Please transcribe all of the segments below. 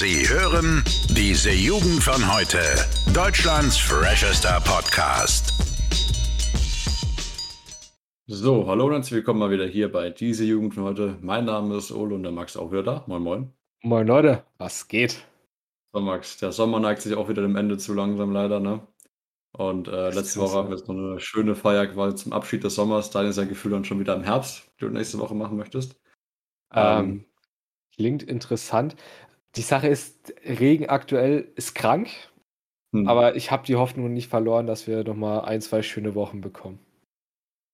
Sie hören diese Jugend von heute. Deutschlands freshester Podcast. So, hallo und herzlich willkommen mal wieder hier bei diese Jugend von heute. Mein Name ist Ole und der Max auch wieder da. Moin, moin. Moin Leute, was geht? So, Max, der Sommer neigt sich auch wieder dem Ende zu langsam leider, ne? Und äh, letzte Woche haben wir jetzt noch eine schöne Feier quasi zum Abschied des Sommers. Dein ist ja Gefühl dann schon wieder im Herbst, die du nächste Woche machen möchtest. Ähm, ähm, klingt interessant. Die Sache ist, Regen aktuell ist krank, hm. aber ich habe die Hoffnung nicht verloren, dass wir noch mal ein, zwei schöne Wochen bekommen.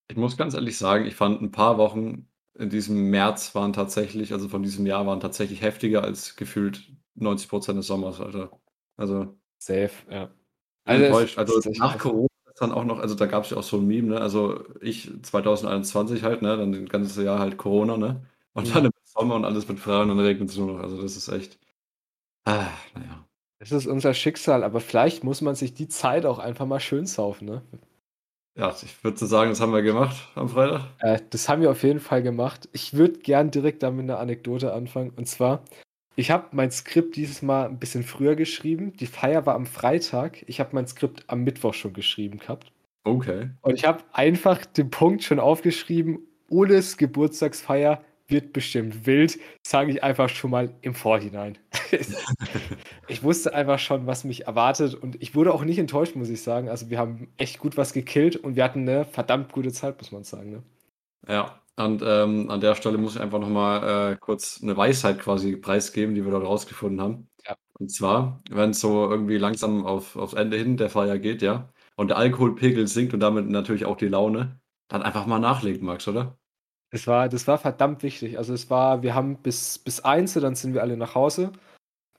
Ich muss ganz ehrlich sagen, ich fand ein paar Wochen in diesem März waren tatsächlich, also von diesem Jahr waren tatsächlich heftiger als gefühlt 90 Prozent des Sommers, Alter. Also. Safe, ja. Also, enttäuscht. also nach Corona ist dann auch noch, also da gab es ja auch so ein Meme, ne? Also ich 2021 halt, ne? Dann das ganze Jahr halt Corona, ne? Und dann im Sommer und alles mit Frauen und dann regnet es nur noch. Also das ist echt. Ah, naja. Das ist unser Schicksal, aber vielleicht muss man sich die Zeit auch einfach mal schön saufen, ne? Ja, ich würde sagen, das haben wir gemacht am Freitag. Äh, das haben wir auf jeden Fall gemacht. Ich würde gern direkt damit eine Anekdote anfangen. Und zwar, ich habe mein Skript dieses Mal ein bisschen früher geschrieben. Die Feier war am Freitag. Ich habe mein Skript am Mittwoch schon geschrieben gehabt. Okay. Und ich habe einfach den Punkt schon aufgeschrieben, Oles Geburtstagsfeier wird bestimmt wild, sage ich einfach schon mal im Vorhinein. ich wusste einfach schon, was mich erwartet und ich wurde auch nicht enttäuscht, muss ich sagen. Also wir haben echt gut was gekillt und wir hatten eine verdammt gute Zeit, muss man sagen. Ne? Ja, und ähm, an der Stelle muss ich einfach nochmal äh, kurz eine Weisheit quasi preisgeben, die wir dort rausgefunden haben. Ja. Und zwar, wenn es so irgendwie langsam auf, aufs Ende hin der Feier geht, ja, und der Alkoholpegel sinkt und damit natürlich auch die Laune, dann einfach mal nachlegen, Max, oder? Das war, das war verdammt wichtig. Also es war, wir haben bis, bis 1, dann sind wir alle nach Hause.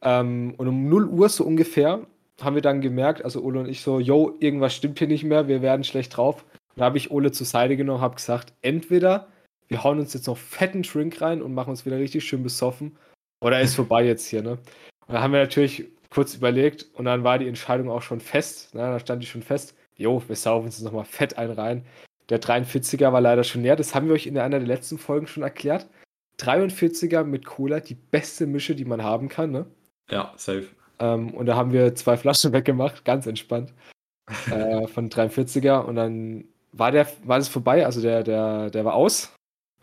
Ähm, und um 0 Uhr so ungefähr haben wir dann gemerkt, also Ole und ich so, yo, irgendwas stimmt hier nicht mehr, wir werden schlecht drauf. Da habe ich Ole zur Seite genommen, habe gesagt, entweder wir hauen uns jetzt noch fetten Drink rein und machen uns wieder richtig schön besoffen, oder ist vorbei jetzt hier, ne? Und da haben wir natürlich kurz überlegt und dann war die Entscheidung auch schon fest, ne? da stand die schon fest, jo, wir saufen uns nochmal fett ein rein. Der 43er war leider schon leer. Das haben wir euch in einer der letzten Folgen schon erklärt. 43er mit Cola, die beste Mische, die man haben kann, ne? Ja, safe. Ähm, und da haben wir zwei Flaschen weggemacht, ganz entspannt. äh, von 43er. Und dann war der, war das vorbei, also der, der, der war aus.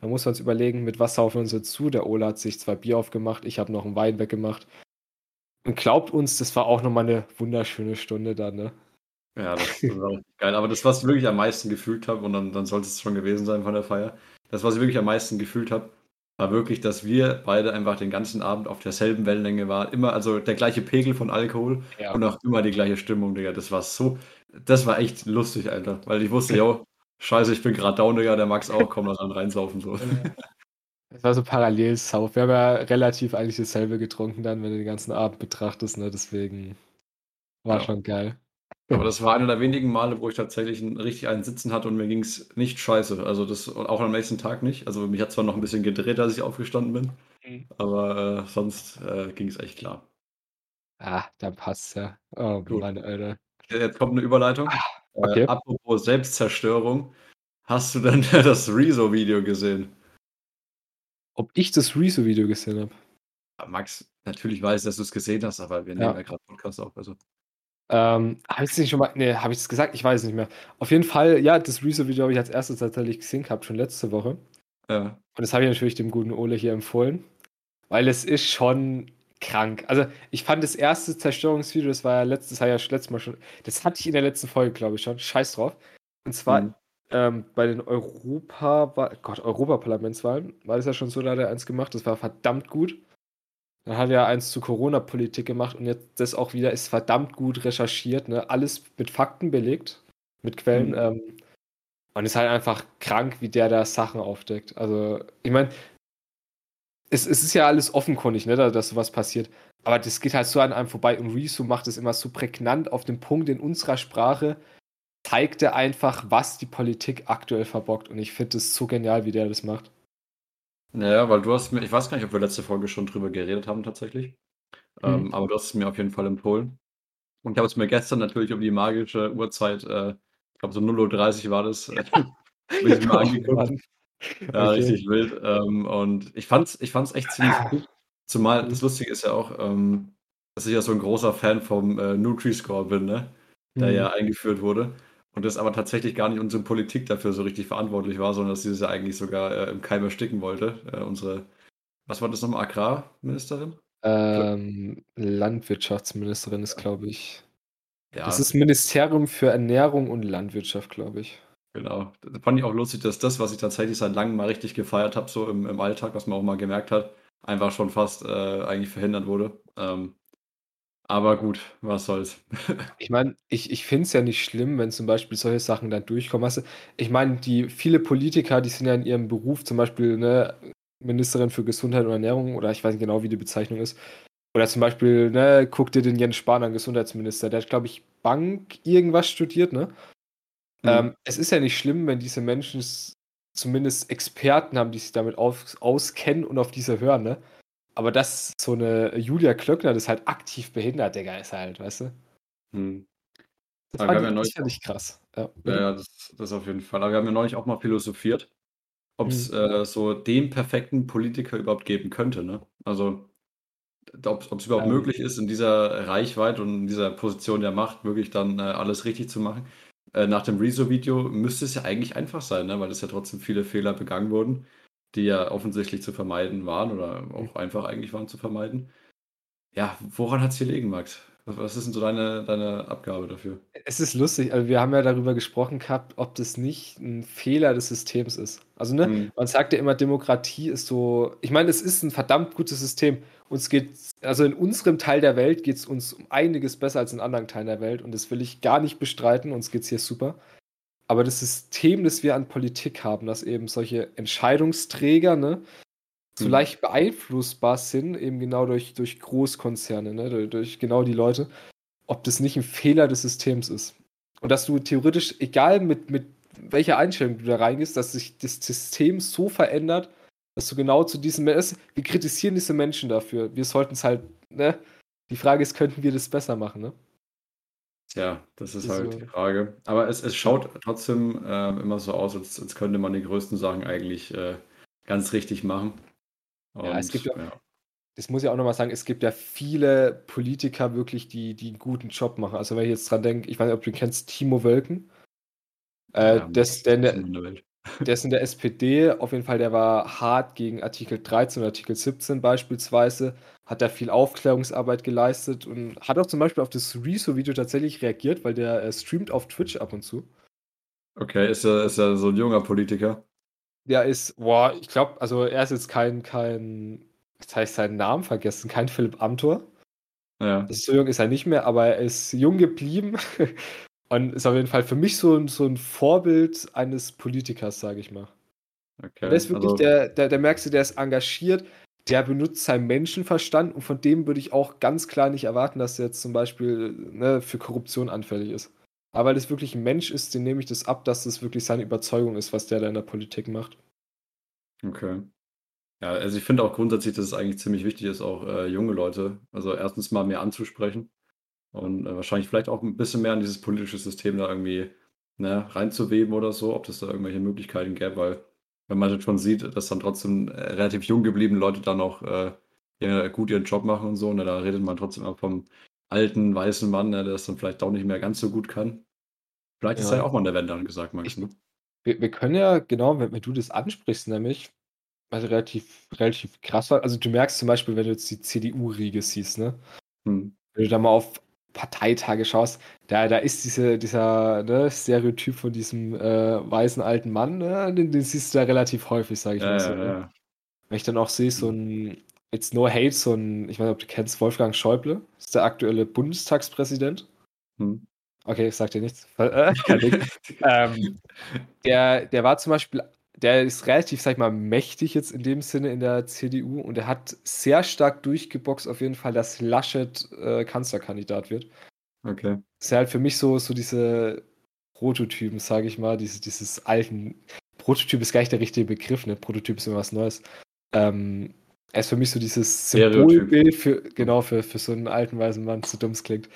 Da muss man uns überlegen, mit was saufen wir uns jetzt zu. Der Ola hat sich zwei Bier aufgemacht, ich habe noch einen Wein weggemacht. Und glaubt uns, das war auch nochmal eine wunderschöne Stunde dann, ne? Ja, das, war richtig geil. Aber das, was ich wirklich am meisten gefühlt habe, und dann, dann sollte es schon gewesen sein von der Feier, das, was ich wirklich am meisten gefühlt habe, war wirklich, dass wir beide einfach den ganzen Abend auf derselben Wellenlänge waren. Immer, also der gleiche Pegel von Alkohol ja. und auch immer die gleiche Stimmung, Digga. Das war so, das war echt lustig, Alter. Weil ich wusste, jo, scheiße, ich bin gerade down, Digga, der Max auch, komm, lass dann reinsaufen, so. Es war so parallel Sauf. Wir haben ja relativ eigentlich dasselbe getrunken dann, wenn du den ganzen Abend betrachtest, ne? Deswegen war ja. schon geil. Aber das war einer der wenigen Male, wo ich tatsächlich einen, richtig einen Sitzen hatte und mir ging es nicht scheiße. Also das auch am nächsten Tag nicht. Also mich hat zwar noch ein bisschen gedreht, als ich aufgestanden bin, mhm. aber äh, sonst äh, ging es echt klar. Ah, dann passt ja. Oh Gut. Mann, Alter. Jetzt kommt eine Überleitung. Ah, okay. Äh, apropos Selbstzerstörung. Hast du denn das Rezo-Video gesehen? Ob ich das Rezo-Video gesehen habe? Max, natürlich weiß ich, dass du es gesehen hast, aber wir nehmen ja, ja gerade Podcast auf. Also. Ähm, habe ich es nicht schon mal, ne, habe ich es gesagt? Ich weiß es nicht mehr. Auf jeden Fall, ja, das Rezo-Video habe ich als erstes tatsächlich gesehen gehabt, schon letzte Woche. Ja. Und das habe ich natürlich dem guten Ole hier empfohlen, weil es ist schon krank. Also, ich fand das erste Zerstörungsvideo, das war ja letztes Jahr ja letztes Mal schon, das hatte ich in der letzten Folge, glaube ich, schon. Scheiß drauf. Und zwar mhm. ähm, bei den Europa, Gott, Europaparlamentswahlen war das ja schon so, da hat er eins gemacht, das war verdammt gut. Dann hat er eins zu Corona-Politik gemacht und jetzt das auch wieder ist verdammt gut recherchiert, ne? Alles mit Fakten belegt, mit Quellen. Mhm. Ähm, und ist halt einfach krank, wie der da Sachen aufdeckt. Also, ich meine, es, es, ist ja alles offenkundig, ne, dass sowas passiert. Aber das geht halt so an einem vorbei und Risu macht es immer so prägnant auf den Punkt in unserer Sprache, zeigt er einfach, was die Politik aktuell verbockt. Und ich finde es so genial, wie der das macht. Naja, weil du hast mir, ich weiß gar nicht, ob wir letzte Folge schon drüber geredet haben tatsächlich, ähm, mhm. aber du hast es mir auf jeden Fall empfohlen. Und ich habe es mir gestern natürlich um die magische Uhrzeit, äh, ich glaube so 0:30 Uhr war das, äh, ich mir Oh angeguckt. Ja, Okay. richtig wild. Ähm, und ich fand's ich fand's echt ziemlich cool. Zumal mhm. das Lustige ist ja auch, ähm, dass ich ja so ein großer Fan vom äh, Nutri-Score bin, ne? Der mhm. ja eingeführt wurde. Und das aber tatsächlich gar nicht unsere Politik dafür so richtig verantwortlich war, sondern dass sie das ja eigentlich sogar äh, im Keim ersticken wollte. Äh, unsere, was war das nochmal, Agrarministerin? Ähm, Landwirtschaftsministerin ist, glaube ich. Ja. Das ist Ministerium für Ernährung und Landwirtschaft, glaube ich. Genau. Da fand ich auch lustig, dass das, was ich tatsächlich seit langem mal richtig gefeiert habe, so im, im Alltag, was man auch mal gemerkt hat, einfach schon fast äh, eigentlich verhindert wurde. Ähm, aber gut, was soll's. Ich meine, ich, ich finde es ja nicht schlimm, wenn zum Beispiel solche Sachen dann durchkommen. Du, ich meine, die viele Politiker, die sind ja in ihrem Beruf, zum Beispiel ne, Ministerin für Gesundheit und Ernährung, oder ich weiß nicht genau, wie die Bezeichnung ist. Oder zum Beispiel, ne, guck dir den Jens Spahn an, Gesundheitsminister, der hat, glaube ich, Bank irgendwas studiert, ne? Mhm. Ähm, es ist ja nicht schlimm, wenn diese Menschen zumindest Experten haben, die sich damit auf, auskennen und auf diese hören, ne? Aber dass so eine Julia Klöckner das halt aktiv behindert, Digga, ist halt, weißt du? Hm. Das, fand ich, das krass. Ja, ja das, das auf jeden Fall. Aber wir haben ja neulich auch mal philosophiert, ob es hm. äh, so den perfekten Politiker überhaupt geben könnte, ne? Also, ob es überhaupt ja. möglich ist, in dieser Reichweite und in dieser Position der Macht wirklich dann äh, alles richtig zu machen. Äh, nach dem Rezo-Video müsste es ja eigentlich einfach sein, ne? weil es ja trotzdem viele Fehler begangen wurden die ja offensichtlich zu vermeiden waren oder auch einfach eigentlich waren zu vermeiden. Ja, woran hat es hier liegen, Max? Was ist denn so deine, deine Abgabe dafür? Es ist lustig, also wir haben ja darüber gesprochen gehabt, ob das nicht ein Fehler des Systems ist. Also, ne, mhm. man sagt ja immer, Demokratie ist so, ich meine, es ist ein verdammt gutes System. Uns geht, also in unserem Teil der Welt geht es uns um einiges besser als in anderen Teilen der Welt und das will ich gar nicht bestreiten, uns geht es hier super. Aber das System, das wir an Politik haben, dass eben solche Entscheidungsträger ne, so hm. leicht beeinflussbar sind, eben genau durch, durch Großkonzerne, ne, durch, durch genau die Leute, ob das nicht ein Fehler des Systems ist. Und dass du theoretisch, egal mit, mit welcher Einstellung du da reingehst, dass sich das System so verändert, dass du genau zu diesen Menschen, wir kritisieren diese Menschen dafür, wir sollten es halt, ne? Die Frage ist, könnten wir das besser machen, ne? Ja, das ist halt die Frage. Aber es, es schaut trotzdem äh, immer so aus, als, als könnte man die größten Sachen eigentlich äh, ganz richtig machen. Ja, es gibt ja, ja. das muss ich auch nochmal sagen, es gibt ja viele Politiker wirklich, die, die einen guten Job machen. Also wenn ich jetzt dran denke, ich weiß nicht, ob du ihn kennst, Timo Wölken. Äh, ja, das, der, der, der ist in der SPD, auf jeden Fall, der war hart gegen Artikel 13 und Artikel 17 beispielsweise, hat da viel Aufklärungsarbeit geleistet und hat auch zum Beispiel auf das Rezo-Video tatsächlich reagiert, weil der äh, streamt auf Twitch ab und zu. Okay, ist er, ist er so ein junger Politiker? Der ist, boah, ich glaube, also er ist jetzt kein, kein, jetzt habe ich seinen Namen vergessen, kein Philipp Amthor. Ja. So jung ist er nicht mehr, aber er ist jung geblieben Und ist auf jeden Fall für mich so ein, so ein Vorbild eines Politikers, sage ich mal. Okay, der ist wirklich, also, der, der, der merkst du, der ist engagiert, der benutzt seinen Menschenverstand und von dem würde ich auch ganz klar nicht erwarten, dass er jetzt zum Beispiel ne, für Korruption anfällig ist. Aber weil es wirklich ein Mensch ist, dem nehme ich das ab, dass das wirklich seine Überzeugung ist, was der da in der Politik macht. Okay. Ja, also ich finde auch grundsätzlich, dass es eigentlich ziemlich wichtig ist, auch äh, junge Leute, also erstens mal mehr anzusprechen und äh, wahrscheinlich vielleicht auch ein bisschen mehr in dieses politische System da irgendwie ne, reinzuweben oder so, ob das da irgendwelche Möglichkeiten gäbe, weil wenn man jetzt schon sieht, dass dann trotzdem äh, relativ jung gebliebene Leute dann noch äh, ja, gut ihren Job machen und so, ne, da redet man trotzdem auch vom alten weißen Mann, ne, der das dann vielleicht auch nicht mehr ganz so gut kann. Vielleicht ja. ist ja auch mal eine Wende angesagt, Max. Ne? Wir, wir, können ja, genau, wenn, wenn, du das ansprichst, nämlich, also relativ, relativ krass war. Also du merkst zum Beispiel, wenn du jetzt die CDU-Riege siehst, ne? Hm. Wenn du da mal auf Parteitage schaust, da, da ist diese, dieser ne, Stereotyp von diesem äh, weißen alten Mann, ne, den, den, siehst du da relativ häufig, sage ich mal so. Ne? Wenn ich dann auch sehe, so ein, jetzt no hate, so ein, ich weiß nicht, ob du kennst, Wolfgang Schäuble, ist der aktuelle Bundestagspräsident. Hm. Okay, ich sag dir nichts. Äh, ähm, der, der war zum Beispiel der ist relativ, sag ich mal, mächtig jetzt in dem Sinne in der CDU und er hat sehr stark durchgeboxt auf jeden Fall, dass Laschet äh, Kanzlerkandidat wird. Okay. Das ist halt für mich so, so diese Prototypen, sage ich mal, diese, dieses alten. Prototyp ist gar nicht der richtige Begriff, ne? Prototyp ist immer was Neues. Ähm, er ist für mich so dieses Symbolbild für, genau, für, für so einen alten weißen Mann, so dumm es klingt.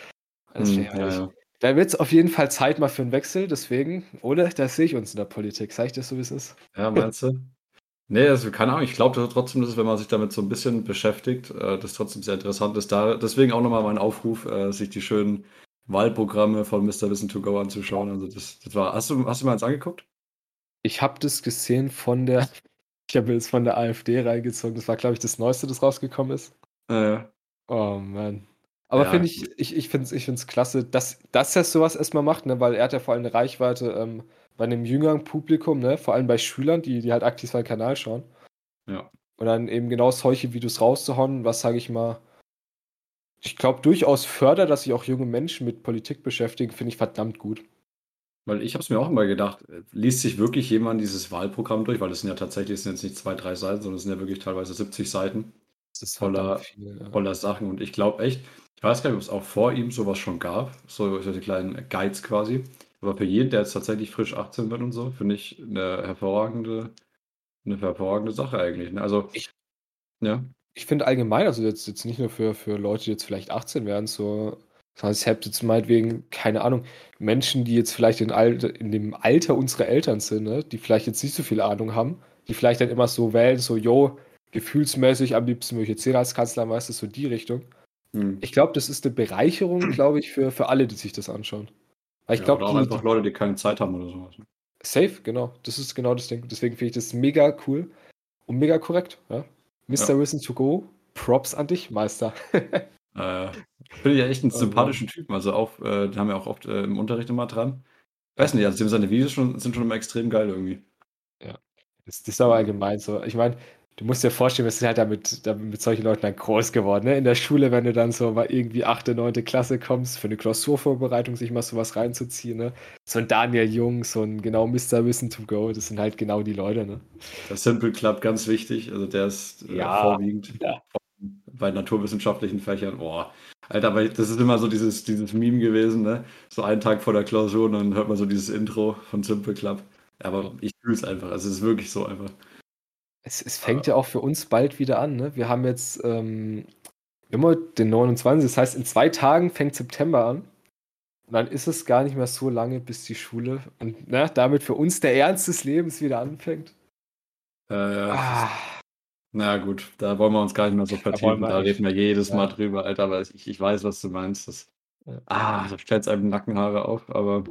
Das hm, ja, ja. Da wird es auf jeden Fall Zeit mal für einen Wechsel, deswegen, oder? Da sehe ich uns in der Politik. Sag ich das so, wie es ist? Ja, meinst du? Nee, also keine Ahnung. Ich glaube trotzdem, dass wenn man sich damit so ein bisschen beschäftigt, äh, das trotzdem sehr interessant ist. Da, deswegen auch nochmal mein Aufruf, äh, sich die schönen Wahlprogramme von Mr. Wissen to Go anzuschauen. Also das, das war. Hast du, hast du mal eins angeguckt? Ich habe das gesehen von der. Ich habe jetzt von der AfD reingezogen. Das war, glaube ich, das Neueste, das rausgekommen ist. Äh, Oh Mann. Aber Ja, finde ich, ich, ich finde es ich find's klasse, dass, dass er sowas erstmal macht, ne? weil er hat ja vor allem eine Reichweite ähm, bei einem jüngeren Publikum, ne? vor allem bei Schülern, die, die halt aktiv seinen Kanal schauen. ja. Und dann eben genau solche Videos rauszuhauen, was sage ich mal, ich glaube durchaus fördert, dass sich auch junge Menschen mit Politik beschäftigen, finde ich verdammt gut. Weil ich habe es mir auch immer gedacht, äh, liest sich wirklich jemand dieses Wahlprogramm durch? Weil das sind ja tatsächlich, das sind jetzt nicht zwei, drei Seiten, sondern es sind ja wirklich teilweise 70 Seiten Das ist Voller- viel. Ja. voller Sachen. Und ich glaube echt, ich weiß gar nicht, ob es auch vor ihm sowas schon gab, so solche kleinen Guides quasi. Aber für jeden, der jetzt tatsächlich frisch 18 wird und so, finde ich eine hervorragende, eine hervorragende Sache eigentlich. Ne? Also, Ich- ja, Ich finde allgemein, also jetzt, jetzt nicht nur für, für Leute, die jetzt vielleicht 18 werden, so, sondern ich habe jetzt meinetwegen, keine Ahnung, Menschen, die jetzt vielleicht in, Alter, in dem Alter unserer Eltern sind, ne, die vielleicht jetzt nicht so viel Ahnung haben, die vielleicht dann immer so wählen, so, yo, gefühlsmäßig am liebsten möchte ich jetzt sehen als Kanzlermeister, so die Richtung. Hm. Ich glaube, das ist eine Bereicherung, glaube ich, für, für alle, die sich das anschauen. Weil ich ja, glaube, oder auch die, einfach Leute, die keine Zeit haben oder sowas. Safe, genau. Das ist genau das Ding. Deswegen finde ich das mega cool und mega korrekt. Ja? Mr. Wissen to go. Props an dich, Meister. Äh, Finde ich ja echt einen Oh sympathischen Typen. Also auch, äh, den haben wir auch oft äh, im Unterricht immer dran. Weiß nicht, also seine Videos schon, sind schon immer extrem geil irgendwie. Das, das ist aber allgemein so. Ich meine, du musst dir vorstellen, wir sind halt damit, damit mit solchen Leuten dann groß geworden. Ne? In der Schule, wenn du dann so mal irgendwie 8., 9. Klasse kommst, für eine Klausurvorbereitung sich mal sowas reinzuziehen. Ne? So ein Daniel Jung, so ein genau Mr. Wissen to go, das sind halt genau die Leute. Ne? Der Simple Club ganz wichtig. Also der ist äh, Ja, vorwiegend ja. bei naturwissenschaftlichen Fächern. Boah, Alter, aber das ist immer so dieses, dieses Meme gewesen, ne? So einen Tag vor der Klausur und dann hört man so dieses Intro von Simple Club. Aber ich fühle es einfach. Also es ist wirklich so einfach. Es, es fängt ja auch für uns bald wieder an. Ne? Wir haben jetzt ähm, immer den 29. Das heißt, in zwei Tagen fängt September an. Und dann ist es gar nicht mehr so lange, bis die Schule und ne, damit für uns der Ernst des Lebens wieder anfängt. Äh, ja. Ah, Na gut, da wollen wir uns gar nicht mehr so vertiefen. Da echt- reden wir jedes ja. Mal drüber, Alter, aber ich, ich weiß, was du meinst. Das, Ja. ah, da stellt es einem Nackenhaare auf, aber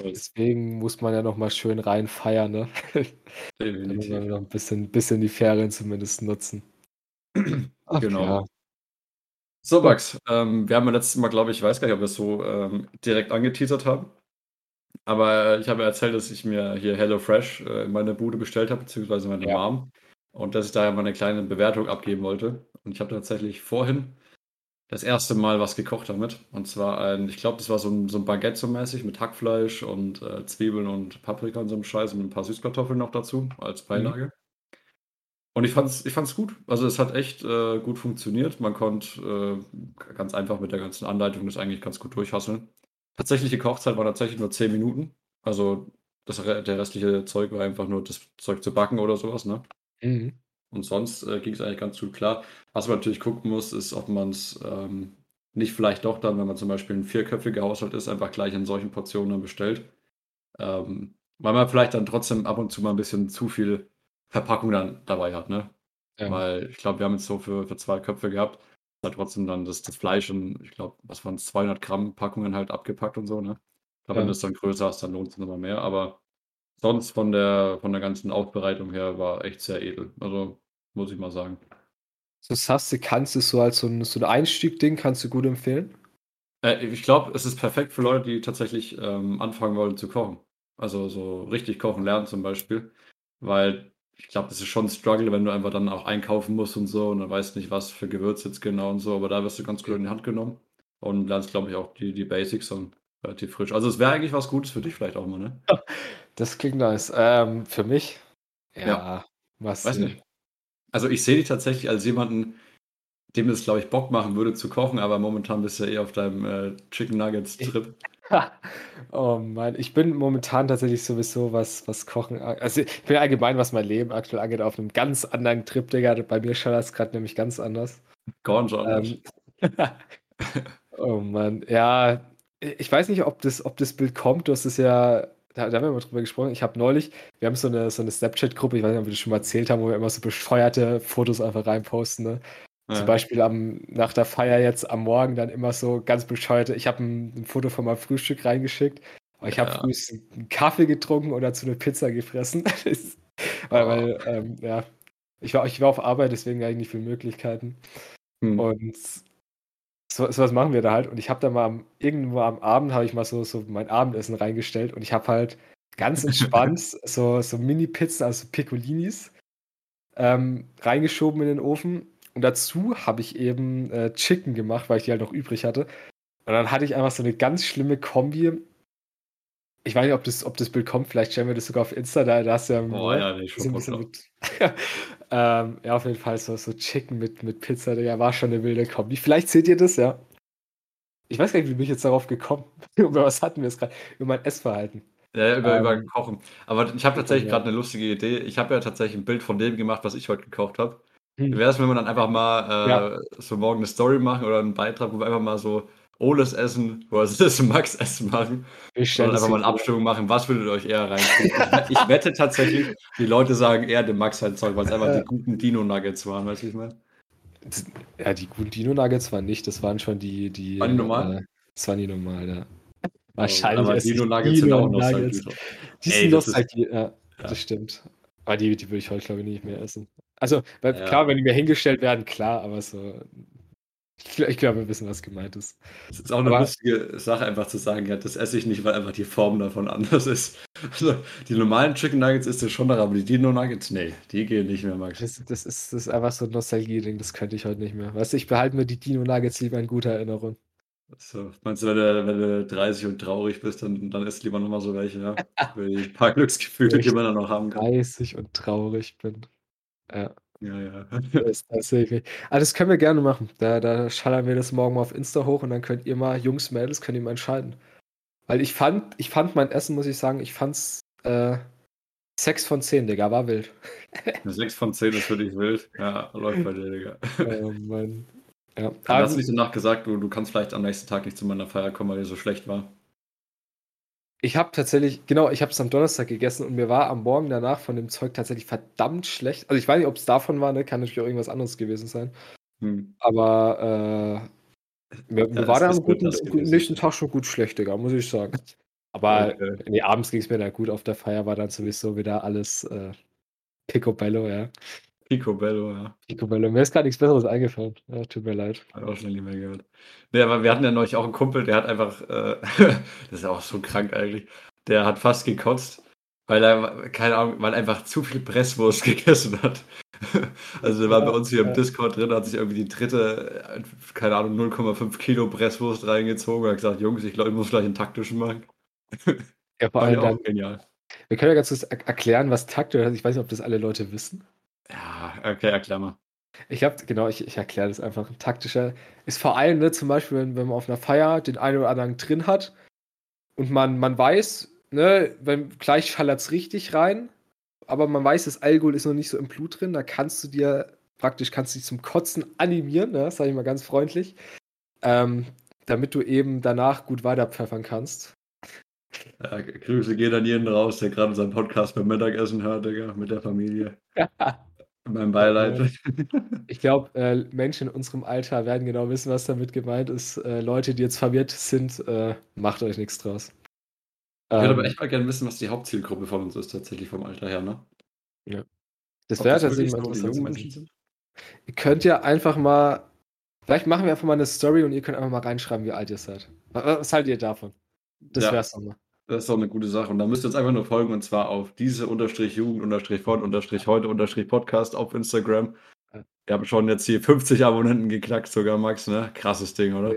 deswegen muss man ja noch mal schön rein feiern. Ne? Definitiv. man noch ein bisschen, bisschen die Ferien zumindest nutzen. Ach, Genau. ja. So, Max, ähm, wir haben ja letztes Mal, glaube ich, ich weiß gar nicht, ob wir es so ähm, direkt angeteasert haben. Aber ich habe erzählt, dass ich mir hier HelloFresh äh, in meine Bude bestellt habe, beziehungsweise meine Ja. Mom. Und dass ich da ja mal eine kleine Bewertung abgeben wollte. Und ich habe tatsächlich vorhin das erste Mal was gekocht damit. Und zwar ein, ich glaube, das war so ein, so ein Baguette so mäßig mit Hackfleisch und äh, Zwiebeln und Paprika und so einem Scheiß und ein paar Süßkartoffeln noch dazu als Beilage. Und ich fand's, ich fand's gut. Also es hat echt äh, gut funktioniert. Man konnte äh, ganz einfach mit der ganzen Anleitung das eigentlich ganz gut durchhasseln. Tatsächliche Kochzeit war tatsächlich nur 10 Minuten. Also das, der restliche Zeug war einfach nur das Zeug zu backen oder sowas, ne? Mhm. Und sonst äh, ging es eigentlich ganz gut klar. Was man natürlich gucken muss, ist, ob man es ähm, nicht vielleicht doch dann, wenn man zum Beispiel ein vierköpfiger Haushalt ist, einfach gleich in solchen Portionen dann bestellt. Ähm, weil man vielleicht dann trotzdem ab und zu mal ein bisschen zu viel Verpackung dann dabei hat, ne? Ja. Weil ich glaube, wir haben jetzt so für, für zwei Köpfe gehabt. Hat trotzdem dann das, das Fleisch in, ich glaube, was waren es, 200 Gramm Packungen halt abgepackt und so, ne? Aber wenn Ja. das dann größer ist, dann lohnt es nochmal mehr. Aber sonst von der, von der ganzen Aufbereitung her war echt sehr edel. Also muss ich mal sagen. So Sasse kannst du so als so ein, so ein Einstieg-Ding, kannst du gut empfehlen. Äh, ich glaube, es ist perfekt für Leute, die tatsächlich ähm, anfangen wollen zu kochen. Also so richtig kochen lernen zum Beispiel. Weil ich glaube, das ist schon ein Struggle, wenn du einfach dann auch einkaufen musst und so und dann weißt nicht, was für Gewürz jetzt genau und so. Aber da wirst du ganz gut in die Hand genommen und lernst, glaube ich, auch die, die Basics und relativ frisch. Also es wäre eigentlich was Gutes für dich vielleicht auch mal, ne? Das klingt nice. Ähm, für mich? Ja. Ja. Was? Weiß nicht. Also ich sehe dich tatsächlich als jemanden, dem es, glaube ich, Bock machen würde zu kochen, aber momentan bist du ja eh auf deinem äh, Chicken Nuggets Trip. Oh Mann, ich bin momentan tatsächlich sowieso was, was Kochen. Also ich bin allgemein, was mein Leben aktuell angeht, auf einem ganz anderen Trip, Digga. Bei mir schaut das gerade nämlich ganz anders. Schon. Ähm, oh Mann, ja, ich weiß nicht, ob das, ob das Bild kommt. Du hast es ja da, da haben wir mal drüber gesprochen. Ich habe neulich, wir haben so eine, so eine Snapchat-Gruppe, ich weiß nicht, ob wir das schon mal erzählt haben, wo wir immer so bescheuerte Fotos einfach reinposten. Ne? Ja. Zum Beispiel am, nach der Feier jetzt am Morgen dann immer so ganz bescheuerte. Ich habe ein, ein, Foto von meinem Frühstück reingeschickt. Aber ich habe ja. früh einen Kaffee getrunken oder zu einer Pizza gefressen. weil, oh. weil ähm, ja, ich war, ich war auf Arbeit, deswegen eigentlich nicht viele Möglichkeiten. Hm. Und so, so was machen wir da halt. Und ich habe da mal am, irgendwo am Abend habe ich mal so, so mein Abendessen reingestellt und ich habe halt ganz entspannt so, so Mini-Pizzen, also Piccolinis, ähm, reingeschoben in den Ofen und dazu habe ich eben äh, Chicken gemacht, weil ich die halt noch übrig hatte. Und dann hatte ich einfach so eine ganz schlimme Kombi. Ich weiß nicht, ob das, ob das Bild kommt, vielleicht stellen wir das sogar auf Insta, da, da hast du ja, oh, ja nee, schon mit, ähm, ja, auf jeden Fall so, so Chicken mit, mit Pizza, der war schon eine wilde Kombi. Vielleicht seht ihr das, ja. Ich weiß gar nicht, wie bin ich jetzt darauf gekommen? über was hatten wir es gerade? Über mein Essverhalten. Ja, über, ähm, über Kochen. Aber ich habe tatsächlich gerade eine lustige Idee. Ich habe ja tatsächlich ein Bild von dem gemacht, was ich heute gekocht habe. Hm. Wie wäre es, wenn wir dann einfach mal äh, ja. so morgen eine Story machen oder einen Beitrag, wo wir einfach mal so Oles Essen versus Max Essen machen. Ich und einfach mal eine Abstimmung machen, was würdet ihr euch eher reinziehen? ich wette tatsächlich, die Leute sagen eher dem Max halt Zeug, weil es einfach die guten Dino-Nuggets waren, weißt du, ich meine? Ja, die guten Dino-Nuggets waren nicht, das waren schon die. die waren die normal? Äh, das waren die normal, ja. Wahrscheinlich. Aber Dino-Nuggets sind auch Nostalgie. Die sind Nostalgie, ja, das stimmt. Aber die, die würde ich heute, glaube ich, nicht mehr essen. Also, weil, ja. klar, wenn die mir hingestellt werden, klar, aber so. Ich, ich glaube, wir wissen, was gemeint ist. Es ist auch eine aber, lustige Sache, einfach zu sagen, ja, das esse ich nicht, weil einfach die Form davon anders ist. Also, die normalen Chicken Nuggets ist es schon noch, aber die Dino Nuggets, nee, die gehen nicht mehr, Max. Das, das, ist, das ist einfach so ein Nostalgie-Ding, das könnte ich heute nicht mehr. Weißt du, ich behalte mir die Dino Nuggets lieber in guter Erinnerung. So, meinst du, wenn du, wenn du 30 und traurig bist, dann, dann isst lieber nochmal so welche, ja? Für die paar Glücksgefühle, die man dann noch haben kann. 30 und traurig bin. Ja. Ja, ja. Das, das, Aber ah, das können wir gerne machen. Da, da schallern wir das morgen mal auf Insta hoch und dann könnt ihr mal, Jungs, Mädels, könnt ihr mal entscheiden. Weil ich fand, ich fand mein Essen, muss ich sagen, ich fand's äh, 6 von 10, Digga, war wild. Eine 6 von 10 ist für dich wild. Ja, läuft bei dir, Digga. Oh Mann. Ja. Aber hast du nicht danach gesagt, du, du kannst vielleicht am nächsten Tag nicht zu meiner Feier kommen, weil dir so schlecht war? Ich habe tatsächlich, genau, ich habe es am Donnerstag gegessen und mir war am Morgen danach von dem Zeug tatsächlich verdammt schlecht. Also ich weiß nicht, ob es davon war, ne? kann natürlich auch irgendwas anderes gewesen sein. Hm. Aber äh, mir, mir war da am guten nächsten Tag schon gut schlecht, Digga, muss ich sagen. Aber okay. nee, abends ging es mir da gut. Auf der Feier war dann sowieso wieder alles äh, Picobello, ja. Picobello, ja. Picobello. Mir ist gar nichts Besseres eingefallen. Ja, tut mir leid. Ich auch schon nicht mehr gehört. Nee, aber wir hatten ja neulich auch einen Kumpel, der hat einfach, äh, das ist ja auch so krank eigentlich, der hat fast gekotzt, weil er, keine Ahnung, weil er einfach zu viel Presswurst gegessen hat. also der war bei uns hier im Discord drin, hat sich irgendwie die dritte, äh, keine Ahnung, 0,5 Kilo Presswurst reingezogen und hat gesagt, Jungs, ich glaube, ich muss gleich einen taktischen machen. ja, vor allem dann, genial. Wir können ja ganz kurz erklären, was taktisch ist. Ich weiß nicht, ob das alle Leute wissen. Ja, okay, erklär mal. Ich habe, genau, ich, ich erkläre das einfach. Ein taktischer ist vor allem, ne, zum Beispiel, wenn, wenn man auf einer Feier den einen oder anderen drin hat und man, man weiß, ne, wenn, gleich schallert es richtig rein, aber man weiß, das Alkohol ist noch nicht so im Blut drin, da kannst du dir praktisch, kannst du dich zum Kotzen animieren, ne, sage ich mal ganz freundlich, ähm, damit du eben danach gut weiterpfeffern kannst. Ja, Grüße gehen an jeden raus, der gerade seinen Podcast beim Mittagessen hört, Digga, mit der Familie. Mein Beileid. Ich glaube, äh, Menschen in unserem Alter werden genau wissen, was damit gemeint ist. Äh, Leute, die jetzt verwirrt sind, äh, macht euch nichts draus. Ich würde aber ähm, echt mal gerne wissen, was die Hauptzielgruppe von uns ist, tatsächlich vom Alter her, ne? Ja. Das wäre tatsächlich mal interessant. Ihr könnt ja einfach mal, vielleicht machen wir einfach mal eine Story und ihr könnt einfach mal reinschreiben, wie alt ihr seid. Was haltet ihr davon? Das ja. wär's doch mal. Das ist doch eine gute Sache. Und da müsst ihr uns einfach nur folgen und zwar auf diese unterstrich Jugend unterstrich von unterstrich heute unterstrich Podcast auf Instagram. Wir haben schon jetzt hier 50 Abonnenten geknackt, sogar Max, ne? Krasses Ding, oder?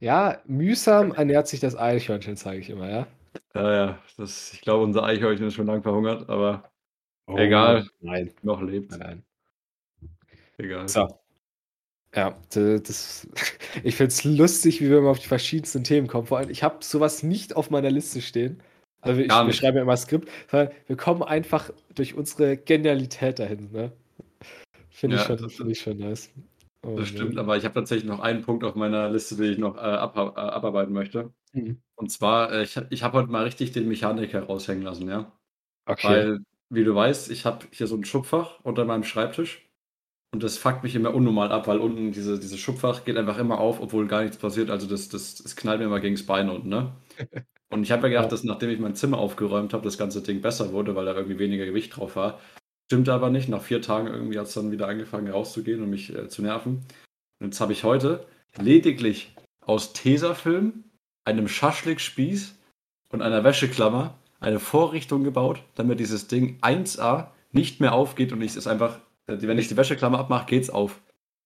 Ja, mühsam ernährt sich das Eichhörnchen, zeige ich immer, ja. Ja, ja. Das, ich glaube, unser Eichhörnchen ist schon lang verhungert, aber oh, egal. Nein. Noch lebt. Nein. Egal. So. Ja, das, ich finde es lustig, wie wir immer auf die verschiedensten Themen kommen. Vor allem, ich habe sowas nicht auf meiner Liste stehen. Also ich, wir schreiben ja immer Skript, sondern wir kommen einfach durch unsere Genialität dahin. Ne? Finde ja, ich, schon, find ich schon nice. Oh, das stimmt, aber ich habe tatsächlich noch einen Punkt auf meiner Liste, den ich noch äh, ab, äh, abarbeiten möchte. Mhm. Und zwar, äh, ich, ich habe heute mal richtig den Mechaniker raushängen lassen, ja. Okay. Weil, wie du weißt, ich habe hier so ein Schubfach unter meinem Schreibtisch und das fuckt mich immer unnormal ab, weil unten diese, dieses Schubfach geht einfach immer auf, obwohl gar nichts passiert. Also das, das, das knallt mir immer gegen das Bein unten, ne? Und ich habe ja gedacht, dass nachdem ich mein Zimmer aufgeräumt habe, das ganze Ding besser wurde, weil da irgendwie weniger Gewicht drauf war. Stimmte aber nicht. Nach vier Tagen irgendwie hat es dann wieder angefangen rauszugehen und mich äh, zu nerven. Und jetzt habe ich heute lediglich aus Tesafilm, einem Schaschlik-Spieß und einer Wäscheklammer eine Vorrichtung gebaut, damit dieses Ding 1A nicht mehr aufgeht und ich es einfach, wenn ich die Wäscheklammer abmache, geht es auf.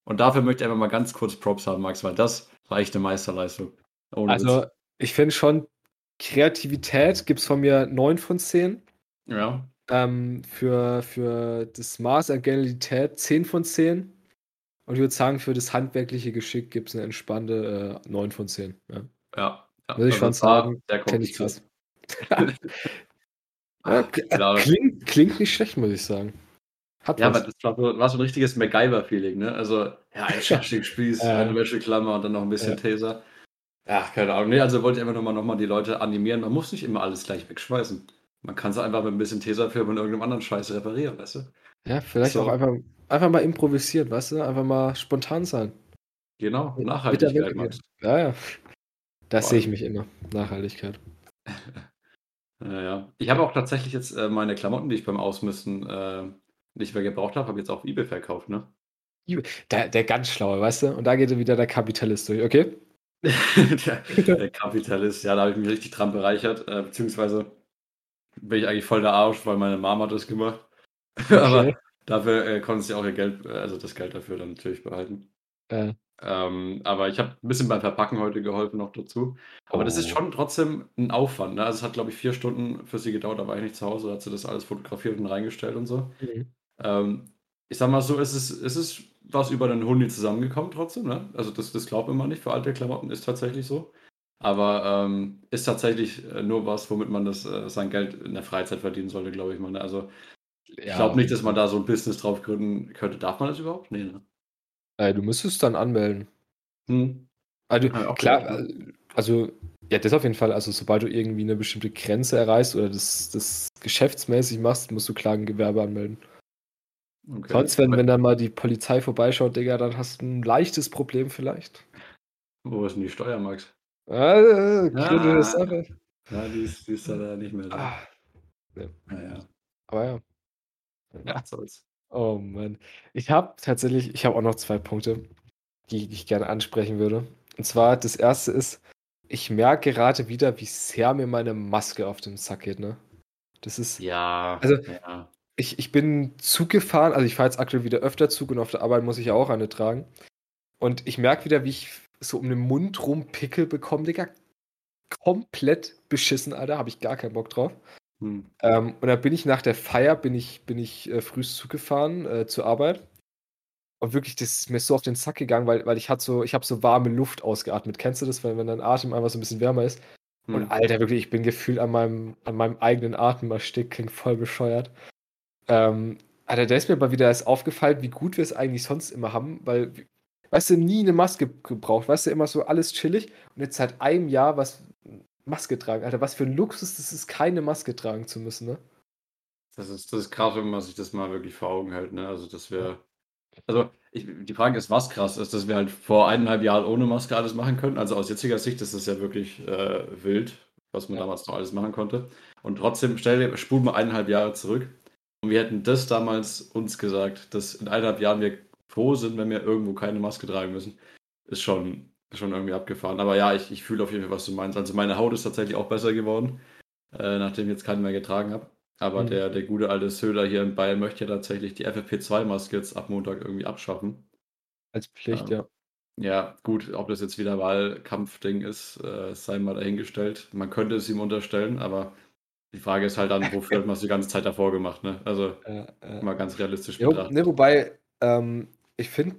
Und dafür möchte ich einfach mal ganz kurz Props haben, Max, weil das war echt eine Meisterleistung. Ohne also, Witz. ich finde schon, Kreativität gibt es von mir 9 von 10. Ja. Ähm, für, für das Maß an Genialität 10 von 10. Und ich würde sagen, für das handwerkliche Geschick gibt es eine entspannte äh, 9 von 10. Ja. ja, ja. Würde ich schon sagen, kenne ich krass. ja, klingt, klingt nicht schlecht, muss ich sagen. Hat ja, was. aber das war so, war so ein richtiges MacGyver-Feeling, ne? Also, ja, ein Schaschlik-Spieß, eine Wäscheklammer und dann noch ein bisschen ja. Taser. Ja, keine Ahnung. Nee, also wollte ich einfach nochmal noch mal die Leute animieren. Man muss nicht immer alles gleich wegschmeißen. Man kann es einfach mit ein bisschen Tesafilm und irgendeinem anderen Scheiß reparieren, weißt du? Ja, vielleicht so. auch einfach, einfach mal improvisieren, weißt du? Einfach mal spontan sein. Genau, Nachhaltigkeit, Max. Ja, ja. Das sehe ich mich immer. Nachhaltigkeit. Naja. Ich habe auch tatsächlich jetzt äh, meine Klamotten, die ich beim Ausmisten äh, nicht mehr gebraucht habe, habe jetzt auf Ebay verkauft, ne? Der, der ganz schlaue, weißt du? Und da geht wieder der Kapitalist durch, okay? der, der, Kapitalist, ja, da habe ich mich richtig dran bereichert, äh, beziehungsweise bin ich eigentlich voll der Arsch, weil meine Mama hat das gemacht. Okay. Aber dafür äh, konnte sie auch ihr Geld, äh, also das Geld dafür dann natürlich behalten. Äh. Ähm, aber ich habe ein bisschen beim Verpacken heute geholfen noch dazu. Aber oh. das ist oh. schon trotzdem ein Aufwand. Ne? Also es hat, glaube ich, vier Stunden für sie gedauert, da war ich nicht zu Hause, da hat sie das alles fotografiert und reingestellt und so. Mhm. Ähm, ich sag mal so, es ist, es ist was über den Hundi zusammengekommen trotzdem. Ne? Also das, das glaubt man nicht, für alte Klamotten ist tatsächlich so. Aber ähm, ist tatsächlich äh, nur was, womit man das, äh, sein Geld in der Freizeit verdienen sollte, glaube ich mal. Ne? Also ich glaube nicht, dass man da so ein Business drauf gründen könnte. Darf man das überhaupt? Nee, ne? Äh, du müsstest dann anmelden. Hm. Also, ja, klar, äh, also, ja, das auf jeden Fall. Also, sobald du irgendwie eine bestimmte Grenze erreichst oder das, das geschäftsmäßig machst, musst du Klagengewerbe anmelden. Okay. Sonst, wenn, wenn dann mal die Polizei vorbeischaut, Digga, dann hast du ein leichtes Problem vielleicht. Wo ist denn die Steuer, Max? Ah, kritische ah. Sache. Ja, die ist, die ist da nicht mehr da. Ah. Ja. Naja. Aber ja. Ja, soll's. Oh Mann. Ich habe tatsächlich, ich habe auch noch zwei Punkte, die, die ich gerne ansprechen würde. Und zwar, das erste ist, ich merke gerade wieder, wie sehr mir meine Maske auf den Sack geht, ne? Das ist. Ja. Also, ja ich, ich bin Zug gefahren, also ich fahre jetzt aktuell wieder öfter Zug und auf der Arbeit muss ich ja auch eine tragen. Und ich merke wieder, wie ich so um den Mund rum Pickel bekomme, Digga. Komplett beschissen, Alter, habe ich gar keinen Bock drauf. Hm. Ähm, und dann bin ich nach der Feier, bin ich, bin ich äh, früh Zug gefahren äh, zur Arbeit. Und wirklich, das ist mir so auf den Sack gegangen, weil, weil ich hatte so, ich habe so warme Luft ausgeatmet. Kennst du das, wenn, wenn dein Atem einfach so ein bisschen wärmer ist? Hm. Und Alter, wirklich, ich bin gefühlt an meinem, an meinem eigenen Atem erstickt, klingt voll bescheuert. Ähm, Alter, da ist mir aber wieder erst aufgefallen, wie gut wir es eigentlich sonst immer haben, weil, weißt du, nie eine Maske gebraucht, weißt du, immer so alles chillig und jetzt seit einem Jahr was Maske tragen. Alter, was für ein Luxus das ist, keine Maske tragen zu müssen, ne? Das ist, das ist krass, wenn man sich das mal wirklich vor Augen hält, ne? Also, das wäre. Also, ich, die Frage ist, was krass ist, dass wir halt vor eineinhalb Jahren ohne Maske alles machen können. Also, aus jetziger Sicht ist das ja wirklich äh, wild, was man ja. damals noch alles machen konnte. Und trotzdem, stell dir, spul mal eineinhalb Jahre zurück und wir hätten das damals uns gesagt, dass in eineinhalb Jahren wir froh sind, wenn wir irgendwo keine Maske tragen müssen, ist schon, schon irgendwie abgefahren. Aber ja, ich, ich fühle auf jeden Fall, was du meinst. Also meine Haut ist tatsächlich auch besser geworden, äh, nachdem ich jetzt keinen mehr getragen habe. Aber mhm. der, der gute alte Söder hier in Bayern möchte ja tatsächlich die FFP2-Maske jetzt ab Montag irgendwie abschaffen. Als Pflicht, ähm, ja. Ja, gut, ob das jetzt wieder Wahlkampfding ist, äh, sei mal dahingestellt. Man könnte es ihm unterstellen, aber die Frage ist halt dann, wofür hat man es die ganze Zeit davor gemacht, ne? Also äh, äh. mal ganz realistisch jo, betrachtet. Ne, wobei, ähm, ich finde,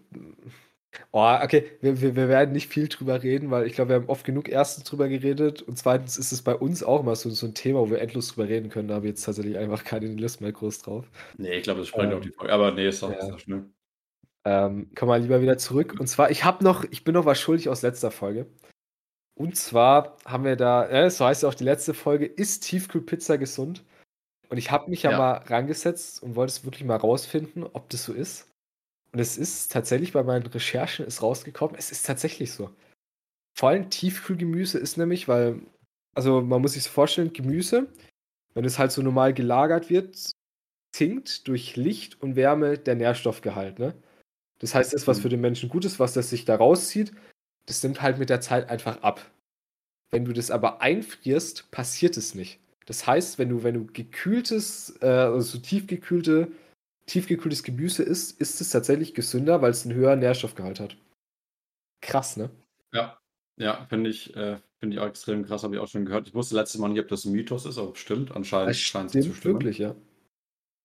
oh, okay, wir, wir, wir, werden nicht viel drüber reden, weil ich glaube, wir haben oft genug erstens drüber geredet und zweitens ist es bei uns auch immer so, so ein Thema, wo wir endlos drüber reden können. Da habe ich jetzt tatsächlich einfach keine Lust mehr groß drauf. Nee, ich glaube, das sprengt ähm, auch die Folge. Aber nee, ist doch, ja. doch schlimm. Ähm, komm mal lieber wieder zurück. Und zwar, ich habe noch, ich bin noch was schuldig aus letzter Folge. Und zwar haben wir da, äh, so heißt ja auch die letzte Folge, ist Tiefkühlpizza gesund? Und ich habe mich ja, ja, mal rangesetzt und wollte es wirklich mal rausfinden, ob das so ist. Und es ist tatsächlich bei meinen Recherchen ist rausgekommen, es ist tatsächlich so. Vor allem Tiefkühlgemüse ist nämlich, weil, also man muss sich so vorstellen, Gemüse, wenn es halt so normal gelagert wird, sinkt durch Licht und Wärme der Nährstoffgehalt. Ne? Das heißt, das, was mhm. für den Menschen gut ist, was das sich da rauszieht, das nimmt halt mit der Zeit einfach ab. Wenn du das aber einfrierst, passiert es nicht. Das heißt, wenn du, wenn du gekühltes, äh, also tiefgekühlte, tiefgekühltes Gemüse isst, ist es tatsächlich gesünder, weil es einen höheren Nährstoffgehalt hat. Krass, ne? Ja, ja, finde ich, äh, find ich auch extrem krass, habe ich auch schon gehört. Ich wusste letztes Mal nicht, ob das ein Mythos ist, aber bestimmt, anscheinend scheint es zu stimmen. wirklich, ja.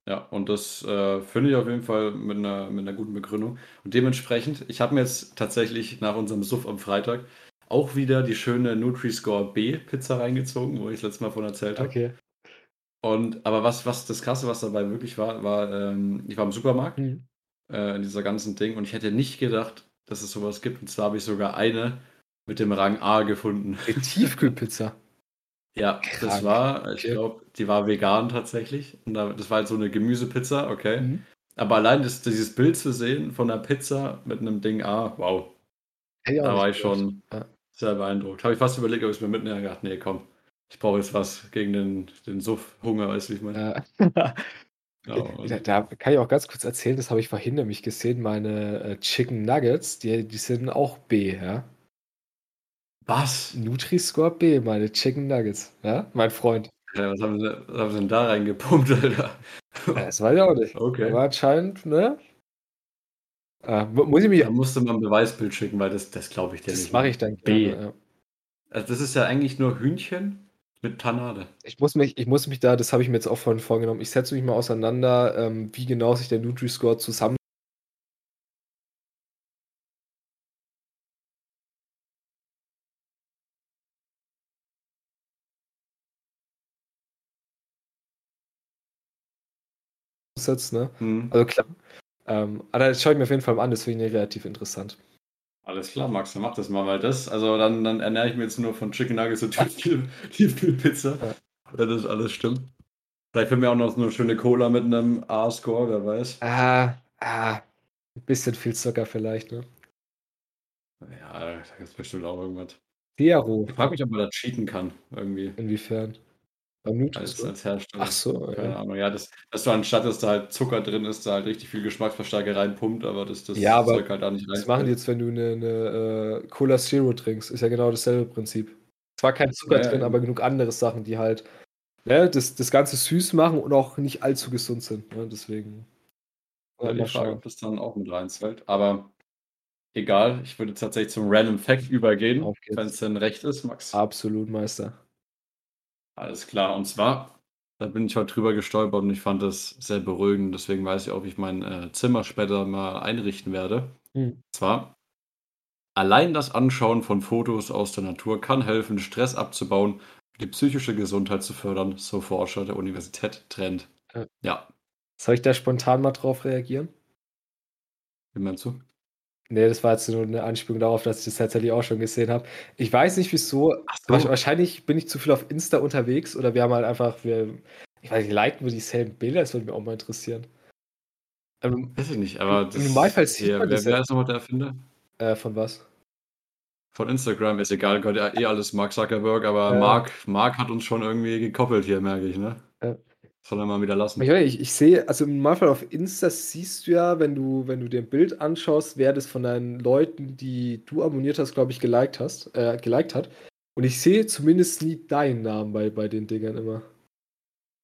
Ja, und das äh, finde ich auf jeden Fall mit einer, mit einer guten Begründung. Und dementsprechend, ich habe mir jetzt tatsächlich nach unserem Suff am Freitag auch wieder die schöne Nutri-Score B Pizza reingezogen, wo ich das letzte Mal von erzählt habe. Okay. Und aber was, was das Krasse, was dabei wirklich war, war, ähm, ich war im Supermarkt mhm. äh, in dieser ganzen Ding und ich hätte nicht gedacht, dass es sowas gibt. Und zwar habe ich sogar eine mit dem Rang A gefunden. Die Tiefkühlpizza. Ja, Krank. das war, ich glaube, die war vegan tatsächlich. Und das war halt so eine Gemüsepizza, okay. Mhm. Aber allein das, dieses Bild zu sehen von einer Pizza mit einem Ding A, wow. Ja, da war ich schon ja. sehr beeindruckt. Habe ich fast überlegt, ob ich es mir mitnehme. Gedacht, nee, komm, ich brauche jetzt was gegen den, den Suff-Hunger, weißt du, wie ich meine. Ja. ja, da, kann ich auch ganz kurz erzählen, das habe ich vorhin nämlich gesehen, meine äh, Chicken Nuggets, die, die sind auch B, ja. Was? Nutri-Score B, meine Chicken Nuggets. Ja, mein Freund. Ja, was, haben sie, was haben sie denn da reingepumpt, Alter? Ja, das weiß ich auch nicht. Okay. Aber anscheinend, ne? Ah, muss ich mich. Da musste man ein Beweisbild schicken, weil das, das glaube ich dir das nicht. Das mache ich dann B. Gerne, ja. Also das ist ja eigentlich nur Hühnchen mit Panade. Ich muss mich, ich muss mich da, das habe ich mir jetzt auch vorhin vorgenommen, ich setze mich mal auseinander, ähm, wie genau sich der Nutri-Score zusammen setzt, ne? Mhm. Also klar. Ähm, aber das schaue ich mir auf jeden Fall an, das finde ich relativ interessant. Alles klar, Max, dann mach das mal, weil das, also dann, dann ernähre ich mich jetzt nur von Chicken Nuggets und Tiefkühlpizza, ja. wenn das alles stimmt. Vielleicht finden wir auch noch so eine schöne Cola mit einem A-Score, wer weiß. Ah, ah, ein bisschen viel Zucker vielleicht, ne? Ja, da gibt es bestimmt auch irgendwas. Diaro. Ich frage mich, ob man da cheaten kann, irgendwie. Inwiefern? Nutri-Score? Als, als Hersteller. Ach so, Keine ja. Ahnung. Ja, das, dass du anstatt, dass da halt Zucker drin ist, da halt richtig viel Geschmacksverstärker reinpumpt, aber das, das ja, aber Zeug halt da nicht rein. Das machen die jetzt, wenn du eine, eine uh, Cola Zero trinkst. Ist ja genau dasselbe Prinzip. Zwar kein Zucker ja, drin, ja. aber genug andere Sachen, die halt ne, das, das Ganze süß machen und auch nicht allzu gesund sind. Ne? Deswegen. Ja, die Frage, ob das dann auch mit reinzählt. Aber egal, ich würde tatsächlich zum Random Fact übergehen, wenn es denn recht ist, Max. Absolut, Meister. Alles klar. Und zwar, da bin ich heute drüber gestolpert und ich fand das sehr beruhigend. Deswegen weiß ich auch, wie ich mein äh, Zimmer später mal einrichten werde. Mhm. Und zwar, allein das Anschauen von Fotos aus der Natur kann helfen, Stress abzubauen, die psychische Gesundheit zu fördern, so Forscher der Universität Trend. Äh, ja. Soll ich da spontan mal drauf reagieren? Wie meinst du? Nee, das war jetzt nur eine Anspielung darauf, dass ich das tatsächlich auch schon gesehen habe. Ich weiß nicht wieso, so. wahrscheinlich bin ich zu viel auf Insta unterwegs oder wir haben halt einfach, wir, ich weiß nicht, liken wir dieselben Bilder, das würde mich auch mal interessieren. Ähm, weiß ich nicht, aber das, im Normalfall sieht man wer, wer ist nochmal der Erfinder? Äh, von was? Von Instagram ist egal, gehört ja eh alles Mark Zuckerberg, aber äh, Mark, Mark hat uns schon irgendwie gekoppelt hier, merke ich, ne? Äh, soll er mal wieder lassen. Ich, ich, ich sehe, also im Normalfall auf Insta siehst du ja, wenn du, wenn du dir ein Bild anschaust, wer das von deinen Leuten, die du abonniert hast, glaube ich, geliked hast, äh, geliked hat. Und ich sehe zumindest nie deinen Namen bei, bei den Dingern immer.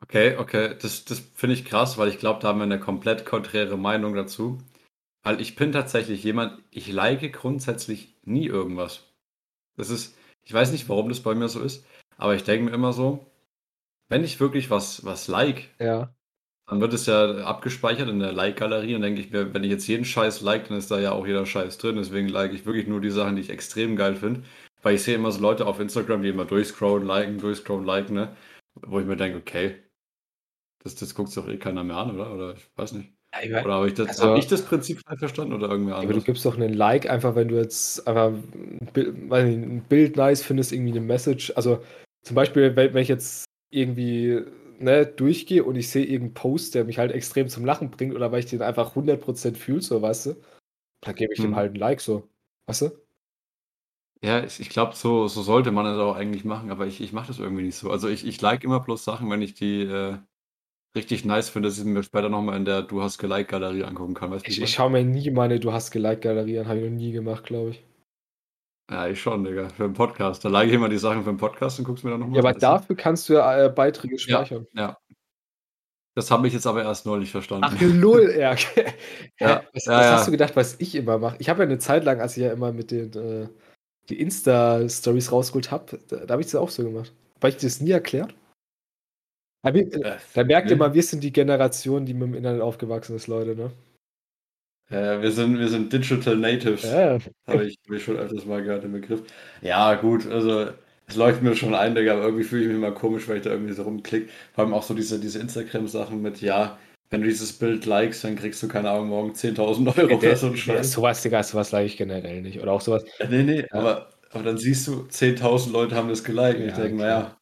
Okay, okay, das, das finde ich krass, weil ich glaube, da haben wir eine komplett konträre Meinung dazu. Weil ich bin tatsächlich jemand, ich like grundsätzlich nie irgendwas. Das ist, ich weiß nicht, warum das bei mir so ist, aber ich denke mir immer so, wenn ich wirklich was, was like, ja. dann wird es ja abgespeichert in der Like-Galerie und denke ich mir, wenn ich jetzt jeden Scheiß like, dann ist da ja auch jeder Scheiß drin. Deswegen like ich wirklich nur die Sachen, die ich extrem geil finde. Weil ich sehe immer so Leute auf Instagram, die immer durchscrollen, liken, durchscrollen, liken, ne? Wo ich mir denke, okay, das, das guckt sich doch eh keiner mehr an, oder? Oder ich weiß nicht. Ja, oder habe ich, das, also, hab ich das Prinzip falsch verstanden oder irgendwer anders? Aber du gibst doch einen Like einfach, wenn du jetzt einfach ein Bild, ein Bild nice findest, irgendwie eine Message. Also zum Beispiel, wenn ich jetzt irgendwie ne, durchgehe und ich sehe irgendeinen Post, der mich halt extrem zum Lachen bringt oder weil ich den einfach 100% fühle, so, weißt du, dann gebe ich hm. dem halt ein Like, so, weißt du? Ja, ich, ich glaube, so, so sollte man es auch eigentlich machen, aber ich, ich mache das irgendwie nicht so. Also ich, ich like immer bloß Sachen, wenn ich die äh, richtig nice finde, dass ich mir später nochmal in der Du hast geliked Galerie angucken kann. Weißt ich, ich schaue mir nie meine Du hast geliked Galerie an, habe ich noch nie gemacht, glaube ich. Ja, ich schon, Digga. Für einen Podcast. Da like ich immer die Sachen für einen Podcast und guckst mir dann nochmal Ja, aber dafür kannst du ja äh, Beiträge speichern. Ja, ja. Das habe ich jetzt aber erst neulich verstanden. Ach, null, ja. ja, was, ja, was ja. hast du gedacht, was ich immer mache? Ich habe ja eine Zeit lang, als ich ja immer mit den äh, die Insta-Stories rausgeholt habe, da, da habe ich das auch so gemacht. Habe ich dir das nie erklärt? Da, äh, da merkt ihr mal, wir sind die Generation, die mit dem Internet aufgewachsen ist, Leute, ne? Ja, wir sind, wir sind Digital Natives. Ja. Habe ich, hab ich schon öfters mal gehört, den Begriff. Ja, gut, also es leuchtet mir schon ein, Digga, aber irgendwie fühle ich mich immer komisch, weil ich da irgendwie so rumklicke. Vor allem auch so diese, diese Instagram-Sachen mit, ja, wenn du dieses Bild likest, dann kriegst du, keine Ahnung, morgen 10.000 Euro ja, für so einen Scheiß. sowas, Digga, sowas like ich generell nicht. Oder auch sowas. Ja, nee, nee, ja. aber, aber dann siehst du, 10.000 Leute haben das geliked. und ich denke, naja,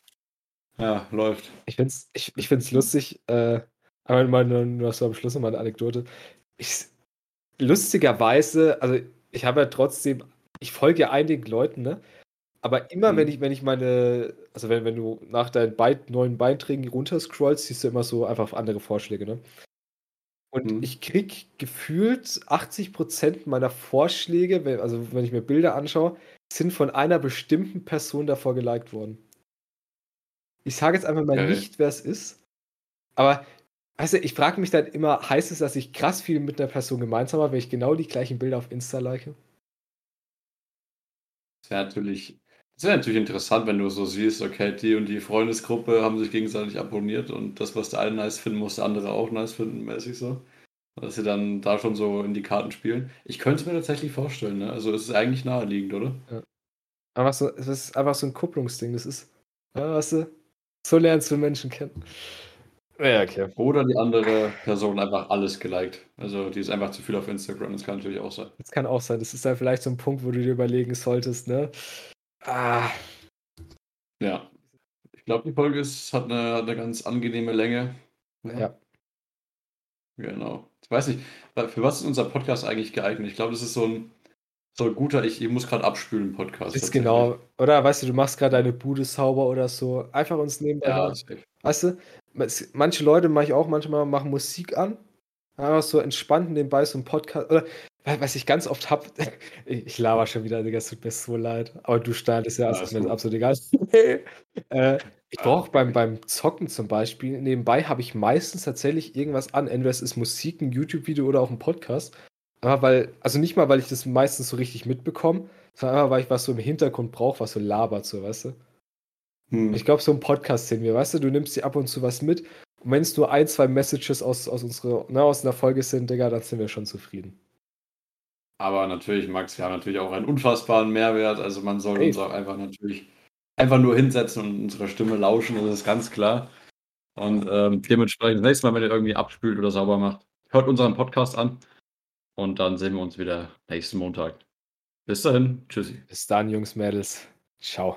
ja, läuft. Ich finde es ich, ich find's lustig, äh, aber mal nur so am Schluss noch mal eine Anekdote. Ich, lustigerweise, also ich habe ja trotzdem, ich folge ja einigen Leuten, ne? Aber immer, mhm. wenn ich, wenn ich meine, also wenn, wenn du nach deinen Be neuen Beiträgen runterscrollst, siehst du immer so einfach andere Vorschläge, ne? Und mhm. ich krieg gefühlt 80% meiner Vorschläge, wenn, also wenn ich mir Bilder anschaue, sind von einer bestimmten Person davor geliked worden. Ich sage jetzt einfach mal Geil. nicht, wer es ist. Aber, weißt du, ich frage mich dann immer, heißt es, dass ich krass viel mit einer Person gemeinsam habe, wenn ich genau die gleichen Bilder auf Insta like? Das wäre natürlich, das wäre natürlich interessant, wenn du so siehst, okay, die und die Freundesgruppe haben sich gegenseitig abonniert und das, was der eine nice finden, muss der andere auch nice finden, mäßig so. Dass sie dann da schon so in die Karten spielen. Ich könnte es mir tatsächlich vorstellen, ne? Also es ist eigentlich naheliegend, oder? Ja. Aber so, es ist einfach so ein Kupplungsding. Das ist, ja, weißt du, so lernst du Menschen kennen. Ja, okay. Oder die andere Person einfach alles geliked. Also die ist einfach zu viel auf Instagram. Das kann natürlich auch sein. Das kann auch sein. Das ist dann vielleicht so ein Punkt, wo du dir überlegen solltest, ne? Ah. Ja. Ich glaube, die Folge ist, hat, eine, hat eine ganz angenehme Länge. Ja. Genau. Ich weiß nicht, für was ist unser Podcast eigentlich geeignet? Ich glaube, das ist so ein so guter, ich, ich muss gerade abspülen Podcast. Ist genau. Oder weißt du, du machst gerade deine Bude sauber oder so. Einfach uns nebenbei. Ja, weißt du, manche Leute mache ich auch manchmal machen Musik an. Einfach so entspannt nebenbei so ein Podcast. Oder was ich ganz oft habe, ich laber schon wieder, Digga, es tut mir so leid. Aber du startest ja, also ist mir absolut egal. äh, ich brauche beim, beim Zocken zum Beispiel, nebenbei habe ich meistens tatsächlich irgendwas an. Entweder es ist Musik, ein YouTube-Video oder auch ein Podcast. Aber weil, also nicht mal, weil ich das meistens so richtig mitbekomme, sondern einfach, weil ich was so im Hintergrund brauche, was so labert, so, weißt du? Hm. Ich glaube, so ein Podcast sehen wir, weißt du, du nimmst dir ab und zu was mit. Und wenn es nur ein, zwei Messages aus, aus, unserer, ne, aus einer Folge sind, Digga, dann sind wir schon zufrieden. Aber natürlich, Max, wir haben natürlich auch einen unfassbaren Mehrwert. Also man soll hey. uns auch einfach natürlich einfach nur hinsetzen und unserer Stimme lauschen, das ist ganz klar. Und ähm, dementsprechend, das nächste Mal, wenn ihr irgendwie abspült oder sauber macht, hört unseren Podcast an. Und dann sehen wir uns wieder nächsten Montag. Bis dahin, tschüssi. Bis dann, Jungs, Mädels. Ciao.